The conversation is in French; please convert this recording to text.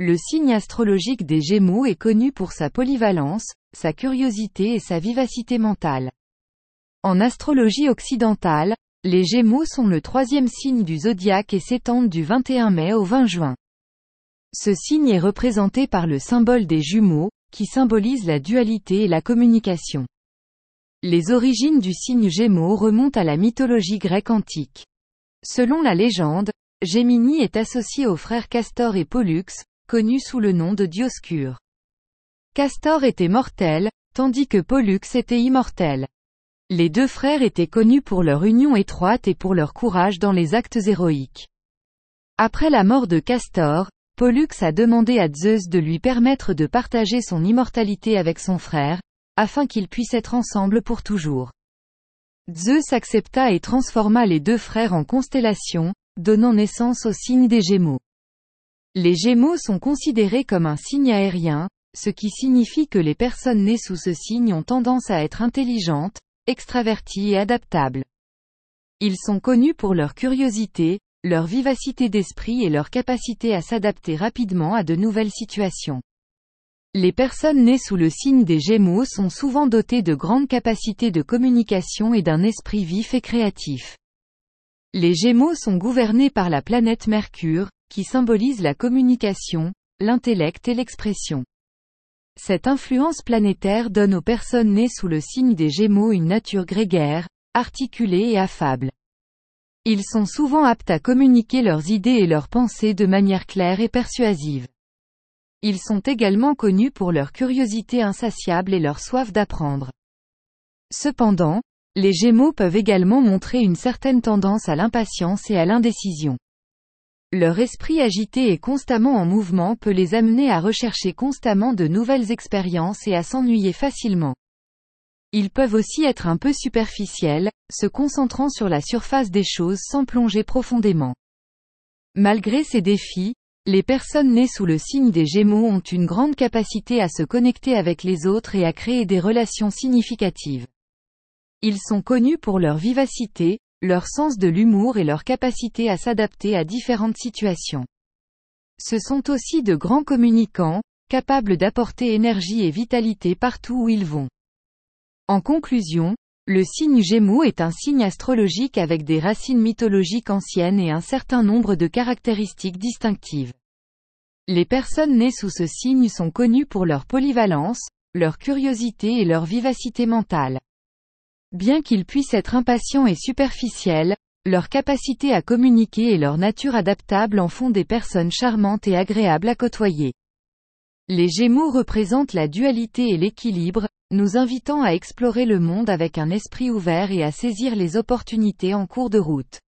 Le signe astrologique des Gémeaux est connu pour sa polyvalence, sa curiosité et sa vivacité mentale. En astrologie occidentale, les Gémeaux sont le troisième signe du zodiaque et s'étendent du 21 mai au 20 juin. Ce signe est représenté par le symbole des jumeaux, qui symbolise la dualité et la communication. Les origines du signe Gémeaux remontent à la mythologie grecque antique. Selon la légende, Gémini est associé aux frères Castor et Pollux, connus sous le nom de Dioscure. Castor était mortel, tandis que Pollux était immortel. Les deux frères étaient connus pour leur union étroite et pour leur courage dans les actes héroïques. Après la mort de Castor, Pollux a demandé à Zeus de lui permettre de partager son immortalité avec son frère, afin qu'ils puissent être ensemble pour toujours. Zeus accepta et transforma les deux frères en constellations, donnant naissance au signe des Gémeaux. Les Gémeaux sont considérés comme un signe aérien, ce qui signifie que les personnes nées sous ce signe ont tendance à être intelligentes, extraverties et adaptables. Ils sont connus pour leur curiosité, leur vivacité d'esprit et leur capacité à s'adapter rapidement à de nouvelles situations. Les personnes nées sous le signe des Gémeaux sont souvent dotées de grandes capacités de communication et d'un esprit vif et créatif. Les Gémeaux sont gouvernés par la planète Mercure, qui symbolise la communication, l'intellect et l'expression. Cette influence planétaire donne aux personnes nées sous le signe des Gémeaux une nature grégaire, articulée et affable. Ils sont souvent aptes à communiquer leurs idées et leurs pensées de manière claire et persuasive. Ils sont également connus pour leur curiosité insatiable et leur soif d'apprendre. Cependant, les Gémeaux peuvent également montrer une certaine tendance à l'impatience et à l'indécision. Leur esprit agité et constamment en mouvement peut les amener à rechercher constamment de nouvelles expériences et à s'ennuyer facilement. Ils peuvent aussi être un peu superficiels, se concentrant sur la surface des choses sans plonger profondément. Malgré ces défis, les personnes nées sous le signe des Gémeaux ont une grande capacité à se connecter avec les autres et à créer des relations significatives. Ils sont connus pour leur vivacité, leur sens de l'humour et leur capacité à s'adapter à différentes situations. Ce sont aussi de grands communicants, capables d'apporter énergie et vitalité partout où ils vont. En conclusion, le signe Gémeaux est un signe astrologique avec des racines mythologiques anciennes et un certain nombre de caractéristiques distinctives. Les personnes nées sous ce signe sont connues pour leur polyvalence, leur curiosité et leur vivacité mentale. Bien qu'ils puissent être impatients et superficiels, leur capacité à communiquer et leur nature adaptable en font des personnes charmantes et agréables à côtoyer. Les Gémeaux représentent la dualité et l'équilibre, nous invitant à explorer le monde avec un esprit ouvert et à saisir les opportunités en cours de route.